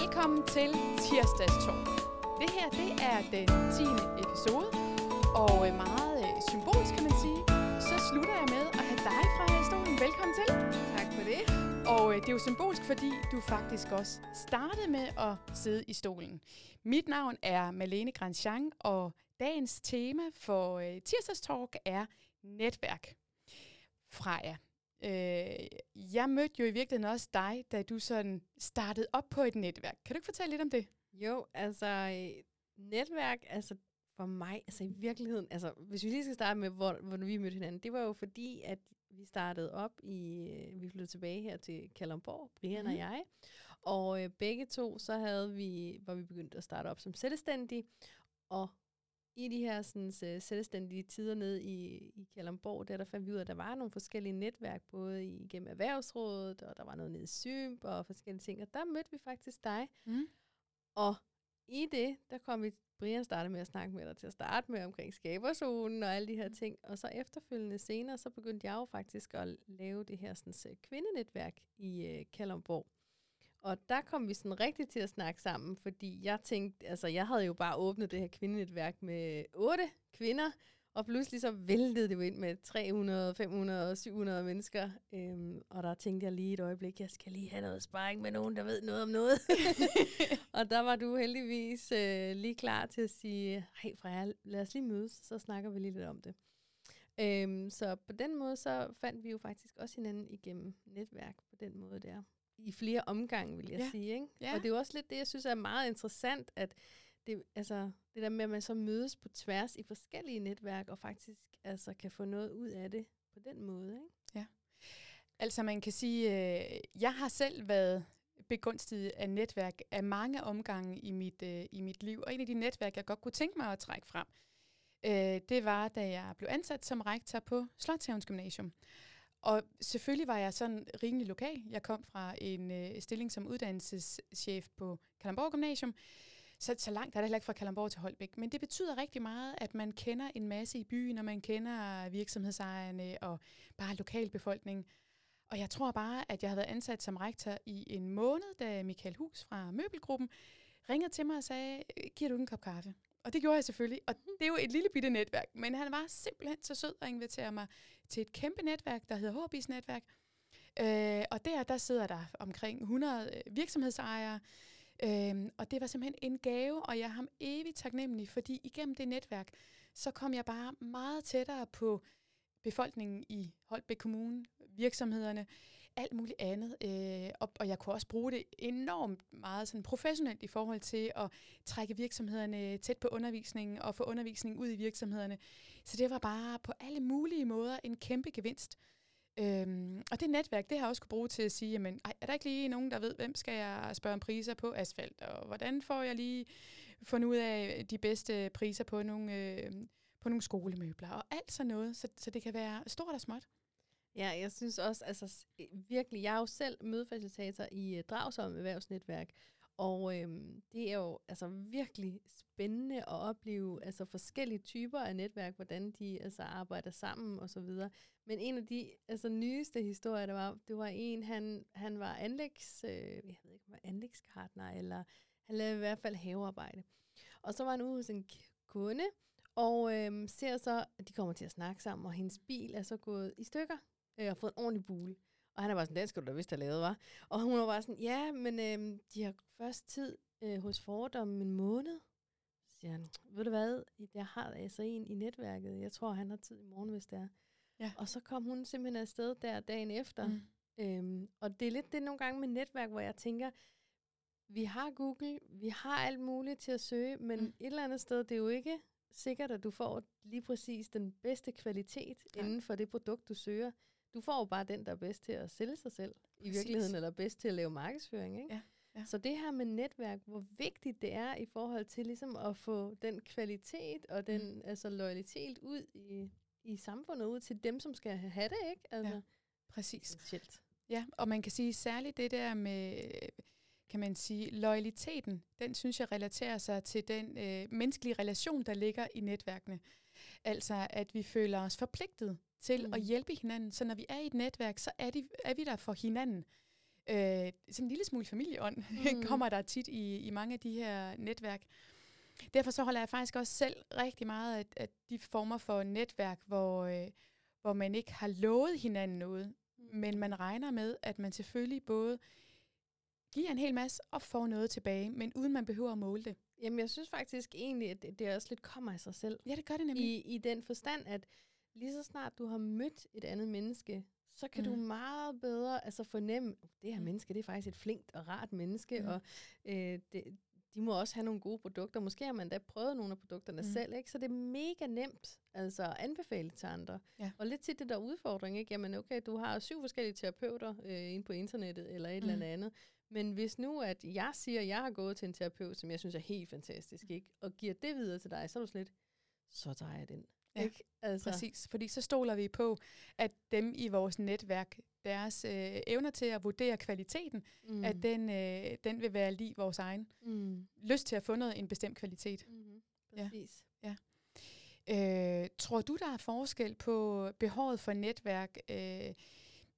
Velkommen til Tirsdagstalk. Det her, det er den 10. episode, og øh, meget øh, symbolsk kan man sige, så slutter jeg med at have dig fra her i stolen. Velkommen til. Tak for det. Og øh, det er jo symbolsk, fordi du faktisk også startede med at sidde i stolen. Mit navn er Malene Grandjean, og dagens tema for øh, Tirsdagstalk er netværk. Freja, øh, jeg mødte jo i virkeligheden også dig, da du sådan startede op på et netværk. Kan du ikke fortælle lidt om det? Jo, altså øh, netværk, altså for mig, altså i virkeligheden, altså hvis vi lige skal starte med, hvor, hvor vi mødte hinanden, det var jo fordi, at vi startede op i, øh, vi flyttede tilbage her til Kalundborg, Brian mm. og jeg, og øh, begge to, så havde vi, var vi begyndt at starte op som selvstændige, og i de her sådan, selvstændige tider nede i, i Kalundborg, der, der fandt vi ud af, at der var nogle forskellige netværk, både igennem Erhvervsrådet, og der var noget nede i Symp, og forskellige ting. Og der mødte vi faktisk dig. Mm. Og i det, der kom vi, Brian startede med at snakke med dig til at starte med omkring skaberzonen og alle de her ting. Og så efterfølgende senere, så begyndte jeg jo faktisk at lave det her sådan, kvindenetværk i uh, Kalundborg. Og der kom vi sådan rigtig til at snakke sammen, fordi jeg tænkte, altså jeg havde jo bare åbnet det her kvindenetværk med otte kvinder, og pludselig så væltede det jo ind med 300, 500 og 700 mennesker. Øhm, og der tænkte jeg lige et øjeblik, jeg skal lige have noget sparring med nogen, der ved noget om noget. og der var du heldigvis øh, lige klar til at sige, hej Freja, lad os lige mødes, så snakker vi lige lidt om det. Øhm, så på den måde, så fandt vi jo faktisk også hinanden igennem netværk på den måde der i flere omgange, vil jeg ja. sige. Ikke? Ja. Og det er jo også lidt det, jeg synes er meget interessant, at det, altså, det der med, at man så mødes på tværs i forskellige netværk, og faktisk altså, kan få noget ud af det på den måde. Ikke? Ja. Altså man kan sige, øh, jeg har selv været begunstiget af netværk af mange omgange i mit, øh, i mit liv, og en af de netværk, jeg godt kunne tænke mig at trække frem, øh, det var, da jeg blev ansat som rektor på Slotthavns Gymnasium. Og selvfølgelig var jeg sådan rimelig lokal. Jeg kom fra en øh, stilling som uddannelseschef på Kalamborg Gymnasium, så, så langt er det heller ikke fra Kalamborg til Holbæk. Men det betyder rigtig meget, at man kender en masse i byen, og man kender virksomhedsejerne og bare lokalbefolkningen. Og jeg tror bare, at jeg havde været ansat som rektor i en måned, da Michael Hus fra Møbelgruppen ringede til mig og sagde, øh, giver du en kop kaffe? Og det gjorde jeg selvfølgelig. Og det er jo et lille bitte netværk. Men han var simpelthen så sød at invitere mig til et kæmpe netværk, der hedder HB's netværk. Øh, og der, der sidder der omkring 100 øh, virksomhedsejere. Øh, og det var simpelthen en gave, og jeg er ham evigt taknemmelig, fordi igennem det netværk, så kom jeg bare meget tættere på befolkningen i Holbæk Kommune, virksomhederne, alt muligt andet. Øh, og, og jeg kunne også bruge det enormt meget sådan professionelt i forhold til at trække virksomhederne tæt på undervisningen og få undervisningen ud i virksomhederne. Så det var bare på alle mulige måder en kæmpe gevinst. Øhm, og det netværk, det har jeg også kunne bruge til at sige, jamen, ej, er der ikke lige nogen, der ved, hvem skal jeg spørge om priser på asfalt, og hvordan får jeg lige fundet ud af de bedste priser på nogle, øh, på nogle skolemøbler, og alt sådan noget, så, så det kan være stort og småt. Ja, jeg synes også, altså virkelig, jeg er jo selv mødefacilitator i øh, uh, Dragsom Erhvervsnetværk, og øhm, det er jo altså virkelig spændende at opleve altså forskellige typer af netværk, hvordan de altså arbejder sammen og så videre. Men en af de altså nyeste historier, der var, det var en, han, han var anlægs, øh, jeg ved ikke, var anlægskartner, eller han lavede i hvert fald havearbejde. Og så var han ude hos en kunde, og øhm, ser så, at de kommer til at snakke sammen, og hendes bil er så gået i stykker øh, og fået en ordentlig bule. Og han er bare sådan, den skal du da vist have lavet, var. Og hun var bare sådan, ja, men øh, de har først tid øh, hos Ford om en måned. Så siger han, ved du hvad, jeg har altså en i netværket. Jeg tror, han har tid i morgen, hvis det er. Ja. Og så kom hun simpelthen afsted der dagen efter. Mm. Øhm, og det er lidt det nogle gange med netværk, hvor jeg tænker, vi har Google, vi har alt muligt til at søge, men mm. et eller andet sted, det er jo ikke sikkert, at du får lige præcis den bedste kvalitet ja. inden for det produkt, du søger. Du får jo bare den, der er bedst til at sælge sig selv Præcis. i virkeligheden, eller bedst til at lave markedsføring. Ikke? Ja. Ja. Så det her med netværk, hvor vigtigt det er i forhold til ligesom at få den kvalitet og den mm. altså loyalitet ud i, i samfundet, ud til dem, som skal have det, ikke? Altså, ja, præcis. Specielt. Ja, og man kan sige særligt det der med, kan man sige, loyaliteten, den synes jeg relaterer sig til den øh, menneskelige relation, der ligger i netværkene. Altså, at vi føler os forpligtet til mm. at hjælpe hinanden. Så når vi er i et netværk, så er, de, er vi der for hinanden. Øh, sådan en lille smule familieånd mm. kommer der tit i, i mange af de her netværk. Derfor så holder jeg faktisk også selv rigtig meget af, af de former for netværk, hvor, øh, hvor man ikke har lovet hinanden noget, mm. men man regner med, at man selvfølgelig både giver en hel masse og får noget tilbage, men uden man behøver at måle det. Jamen, jeg synes faktisk egentlig, at det, det også lidt kommer af sig selv. Ja, det gør det nemlig. I, I den forstand, at lige så snart du har mødt et andet menneske, så kan mm. du meget bedre altså fornemme, at det her mm. menneske, det er faktisk et flinkt og rart menneske, mm. og øh, det, de må også have nogle gode produkter. Måske har man da prøvet nogle af produkterne mm. selv, ikke? Så det er mega nemt altså at anbefale til andre. Ja. Og lidt tit det der udfordring, ikke? Jamen okay, du har syv forskellige terapeuter øh, inde på internettet, eller et mm. eller andet men hvis nu, at jeg siger, at jeg har gået til en terapeut, som jeg synes er helt fantastisk, ikke? og giver det videre til dig, så er du slet, så tager jeg den. Ja, ikke? Altså. præcis. Fordi så stoler vi på, at dem i vores netværk, deres øh, evner til at vurdere kvaliteten, mm. at den, øh, den vil være lige vores egen. Mm. Lyst til at få noget en bestemt kvalitet. Mm-hmm. Præcis. Ja. ja. Øh, tror du, der er forskel på behovet for netværk øh,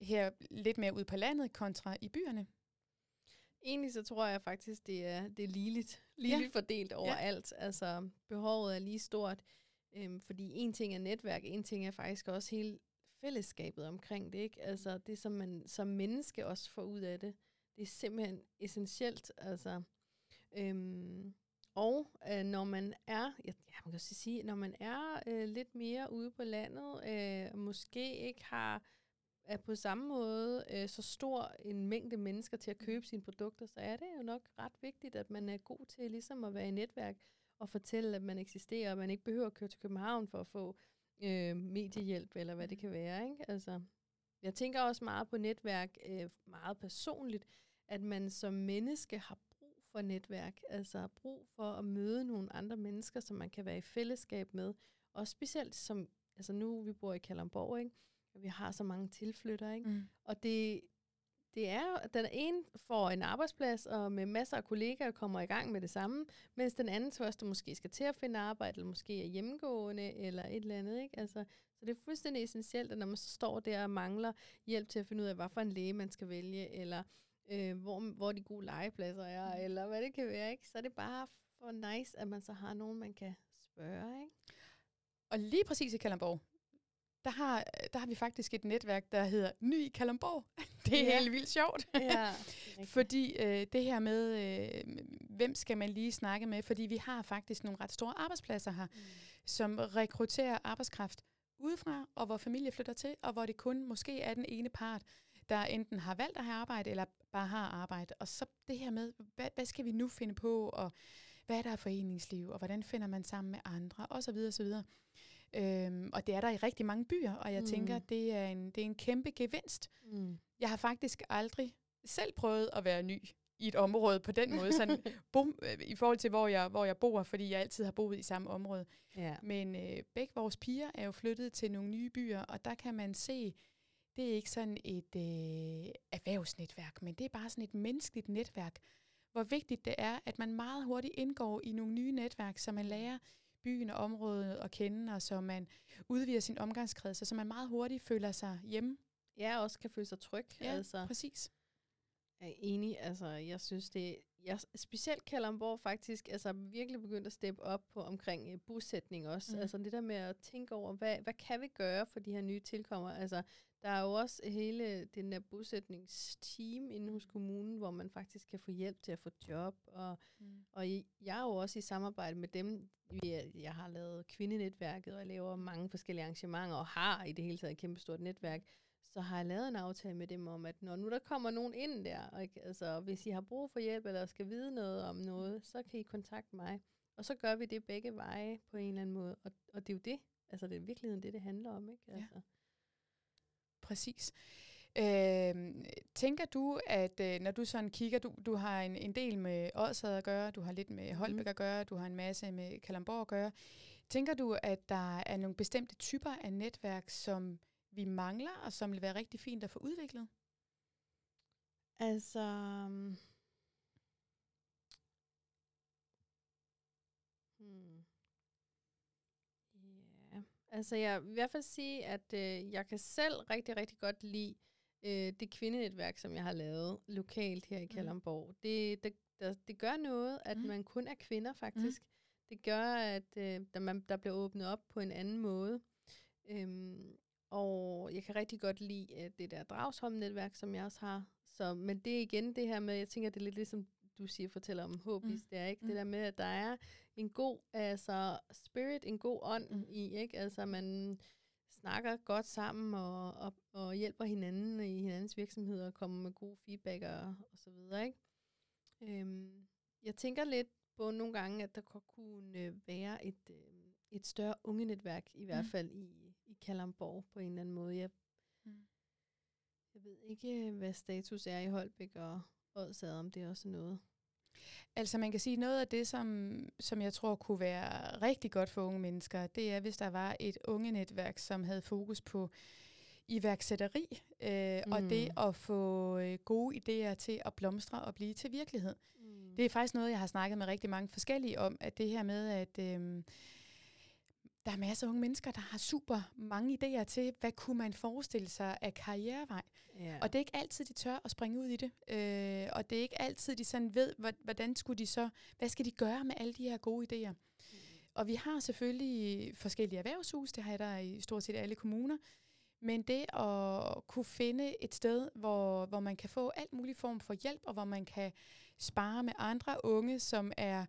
her lidt mere ud på landet kontra i byerne? Egentlig så tror jeg faktisk, det er, det er ligeligt, ligeligt ja. fordelt overalt. Ja. Altså behovet er lige stort, øhm, fordi en ting er netværk, en ting er faktisk også hele fællesskabet omkring det. Ikke? Altså det, som man som menneske også får ud af det, det er simpelthen essentielt. Altså, øhm, og øh, når man er, ja, man kan sige, når man er øh, lidt mere ude på landet, øh, måske ikke har er på samme måde øh, så stor en mængde mennesker til at mm. købe sine produkter, så er det jo nok ret vigtigt, at man er god til ligesom at være i netværk og fortælle, at man eksisterer, og man ikke behøver at køre til København for at få øh, mediehjælp, eller hvad det mm. kan være. Ikke? Altså, jeg tænker også meget på netværk, øh, meget personligt, at man som menneske har brug for netværk, altså brug for at møde nogle andre mennesker, som man kan være i fællesskab med, og specielt som, altså nu vi bor i Kalamborg, ikke? Vi har så mange tilflytter, ikke? Mm. Og det, det er, den ene får en arbejdsplads, og med masser af kollegaer kommer i gang med det samme, mens den anden første måske skal til at finde arbejde, eller måske er hjemmegående, eller et eller andet, ikke? Altså, så det er fuldstændig essentielt, at når man så står der og mangler hjælp til at finde ud af, hvad for en læge man skal vælge, eller øh, hvor, hvor de gode legepladser er, mm. eller hvad det kan være, ikke? Så er det bare for nice, at man så har nogen, man kan spørge, ikke? Og lige præcis i Kalamborg, der har, der har vi faktisk et netværk, der hedder Ny Kalamborg. Det er ja. helt vildt sjovt. Ja, fordi øh, det her med, øh, hvem skal man lige snakke med, fordi vi har faktisk nogle ret store arbejdspladser her, mm. som rekrutterer arbejdskraft udefra, og hvor familie flytter til, og hvor det kun måske er den ene part, der enten har valgt at have arbejde, eller bare har arbejde. Og så det her med, hvad, hvad skal vi nu finde på, og hvad er der foreningsliv, og hvordan finder man sammen med andre, osv. osv. Øhm, og det er der i rigtig mange byer, og jeg mm. tænker, det er, en, det er en kæmpe gevinst. Mm. Jeg har faktisk aldrig selv prøvet at være ny i et område på den måde, sådan, bum, øh, i forhold til, hvor jeg, hvor jeg bor, fordi jeg altid har boet i samme område. Ja. Men øh, begge vores piger er jo flyttet til nogle nye byer, og der kan man se, det er ikke sådan et øh, erhvervsnetværk, men det er bare sådan et menneskeligt netværk, hvor vigtigt det er, at man meget hurtigt indgår i nogle nye netværk, så man lærer byen og området at kende, og så man udvider sin omgangskreds, så man meget hurtigt føler sig hjemme. Ja, også kan føle sig tryg. Ja, altså. præcis. Jeg er enig. Altså, jeg synes, det jeg, specielt Kalamborg faktisk altså, virkelig begyndt at steppe op på omkring uh, bosætning også. Mm. Altså det der med at tænke over, hvad, hvad kan vi gøre for de her nye tilkommer? Altså, der er jo også hele den der bosætningsteam inde hos kommunen, hvor man faktisk kan få hjælp til at få job. Og, mm. og jeg er jo også i samarbejde med dem. Jeg har lavet kvindenetværket, og jeg laver mange forskellige arrangementer, og har i det hele taget et kæmpe stort netværk så har jeg lavet en aftale med dem om, at når nu der kommer nogen ind der, og ikke, altså, hvis I har brug for hjælp, eller skal vide noget om noget, så kan I kontakte mig. Og så gør vi det begge veje på en eller anden måde. Og, og det er jo det, altså det er virkeligheden det, det handler om. Ikke? Altså. Ja. Præcis. Øh, tænker du, at øh, når du sådan kigger, du, du har en, en del med Odsad at gøre, du har lidt med Holbæk mm. at gøre, du har en masse med Kalamborg at gøre. Tænker du, at der er nogle bestemte typer af netværk, som vi mangler, og som vil være rigtig fint at få udviklet? Altså... Hmm. Yeah. Altså jeg vil i hvert fald sige, at øh, jeg kan selv rigtig, rigtig godt lide øh, det kvindenetværk, som jeg har lavet lokalt her i Kalamborg, mm. det, det, der, det gør noget, at mm. man kun er kvinder faktisk. Mm. Det gør, at øh, der, man, der bliver åbnet op på en anden måde. Øhm, og jeg kan rigtig godt lide det der Dragsholm-netværk, som jeg også har. Så, men det er igen det her med, jeg tænker, det er lidt ligesom du siger, fortæller om håb mm. det er ikke? Mm. Det der med, at der er en god altså spirit, en god ånd mm. i, ikke? Altså man snakker godt sammen og, og, og hjælper hinanden i hinandens virksomheder og kommer med gode feedback og, og så videre, ikke? Øhm, jeg tænker lidt på nogle gange, at der kunne være et, øh, et større ungenetværk, i hvert mm. fald i, i Kalamborg på en eller anden måde. Jeg, mm. jeg ved ikke, hvad status er i Holbæk og Odsad, om det er også noget. Altså man kan sige, noget af det, som, som jeg tror kunne være rigtig godt for unge mennesker, det er, hvis der var et unge netværk, som havde fokus på iværksætteri, øh, mm. og det mm. at få øh, gode idéer til at blomstre og blive til virkelighed. Mm. Det er faktisk noget, jeg har snakket med rigtig mange forskellige om, at det her med, at øh, der er masser af unge mennesker, der har super mange idéer til, hvad kunne man forestille sig af karrierevej. Yeah. Og det er ikke altid, de tør at springe ud i det. Øh, og det er ikke altid, de sådan ved, hvordan skulle de så, hvad skal de gøre med alle de her gode idéer. Mm. Og vi har selvfølgelig forskellige erhvervshus, det har jeg der i stort set alle kommuner. Men det at kunne finde et sted, hvor, hvor man kan få alt mulig form for hjælp, og hvor man kan spare med andre unge, som er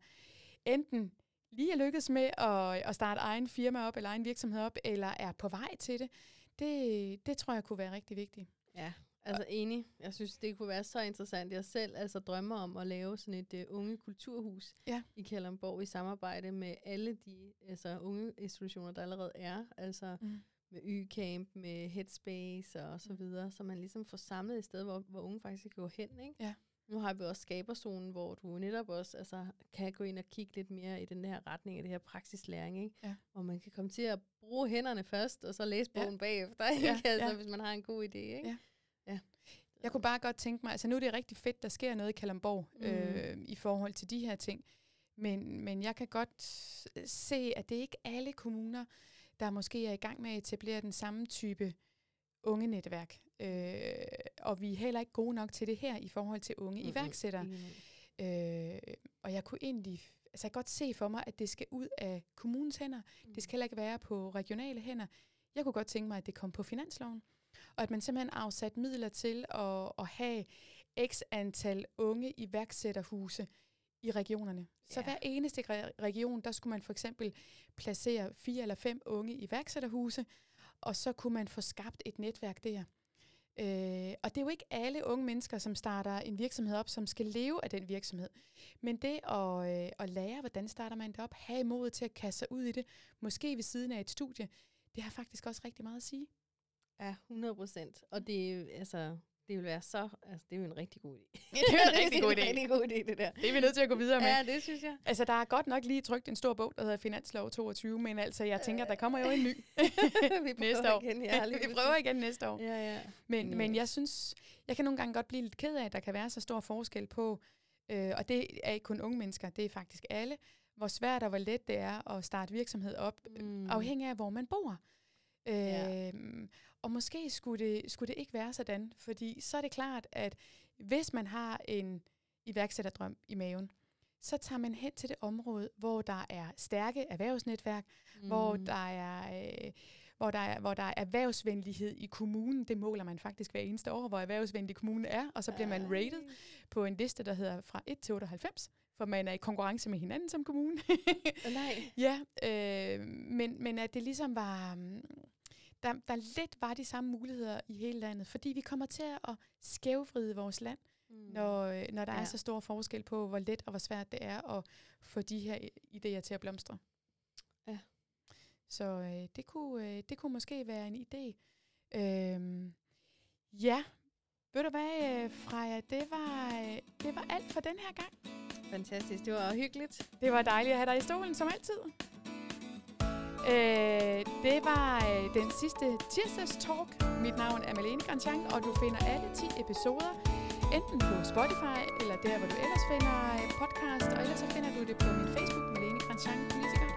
enten lige er lykkedes med at, at starte egen firma op, eller egen virksomhed op, eller er på vej til det, det, det tror jeg kunne være rigtig vigtigt. Ja, altså enig. Jeg synes, det kunne være så interessant. Jeg selv altså drømmer om at lave sådan et uh, unge kulturhus ja. i Kalundborg i samarbejde med alle de altså, unge institutioner, der allerede er. Altså mm. med Y-Camp, med Headspace og så mm. videre, så man ligesom får samlet et sted, hvor, hvor unge faktisk kan gå hen. Ikke? Ja. Nu har vi også skaberzonen, hvor du netop også altså, kan gå ind og kigge lidt mere i den her retning af det her praksislæring, ikke? Ja. Hvor man kan komme til at bruge hænderne først, og så læse bogen ja. bagefter, ikke? Ja, altså, ja. hvis man har en god idé. Ikke? Ja. ja. Jeg kunne bare godt tænke mig, altså nu er det rigtig fedt, der sker noget i Kalamborg mm. øh, i forhold til de her ting. Men, men jeg kan godt se, at det ikke er alle kommuner, der måske er i gang med at etablere den samme type unge netværk. Øh, og vi er heller ikke gode nok til det her i forhold til unge mm-hmm. iværksættere. Mm-hmm. Øh, og jeg kunne egentlig altså jeg kan godt se for mig, at det skal ud af kommunens hænder. Mm. Det skal heller ikke være på regionale hænder. Jeg kunne godt tænke mig, at det kom på finansloven. Og at man simpelthen afsat midler til at, at have x antal unge iværksætterhuse i regionerne. Ja. Så hver eneste region, der skulle man for eksempel placere fire eller fem unge iværksætterhuse, og så kunne man få skabt et netværk der. Øh, og det er jo ikke alle unge mennesker, som starter en virksomhed op, som skal leve af den virksomhed. Men det at, øh, at lære, hvordan starter man det op, have mod til at kaste sig ud i det, måske ved siden af et studie, det har faktisk også rigtig meget at sige. Ja, 100 procent. Og det, altså, det vil være så, altså det er jo en rigtig god idé. Det er en rigtig god idé. det er en rigtig god idé, det der. Det er vi nødt til at gå videre med. Ja, det synes jeg. Altså, der er godt nok lige trykt en stor bog, der hedder Finanslov 22, men altså, jeg tænker, der kommer jo en ny vi næste år. Igen, ja, vi prøver igen næste år. Ja, ja. Men, yes. men jeg synes, jeg kan nogle gange godt blive lidt ked af, at der kan være så stor forskel på, øh, og det er ikke kun unge mennesker, det er faktisk alle, hvor svært og hvor let det er at starte virksomhed op, mm. afhængig af, hvor man bor. Øh, ja. Og måske skulle det, skulle det ikke være sådan, fordi så er det klart, at hvis man har en iværksætterdrøm i maven, så tager man hen til det område, hvor der er stærke erhvervsnetværk, mm. hvor der er... Øh, hvor der, er, hvor der er erhvervsvenlighed i kommunen. Det måler man faktisk hver eneste år, hvor erhvervsvenlig kommunen er, og så bliver man rated på en liste, der hedder fra 1 til 98, for man er i konkurrence med hinanden som kommune. Nej. ja, øh, men, men at det ligesom var... Der, der lidt var de samme muligheder i hele landet, fordi vi kommer til at skævvride vores land, mm. når, øh, når der ja. er så stor forskel på, hvor let og hvor svært det er at få de her idéer til at blomstre. Ja. Så øh, det, kunne, øh, det kunne måske være en idé. Øhm, ja, ved du hvad, øh, Freja, det var, øh, det var alt for den her gang. Fantastisk, det var hyggeligt. Det var dejligt at have dig i stolen, som altid. Øh, det var øh, den sidste tirsdags talk. Mit navn er Malene Grandjean, og du finder alle 10 episoder enten på Spotify eller der, hvor du ellers finder øh, podcast, og ellers så finder du det på min Facebook, Malene Grandjean, politiker,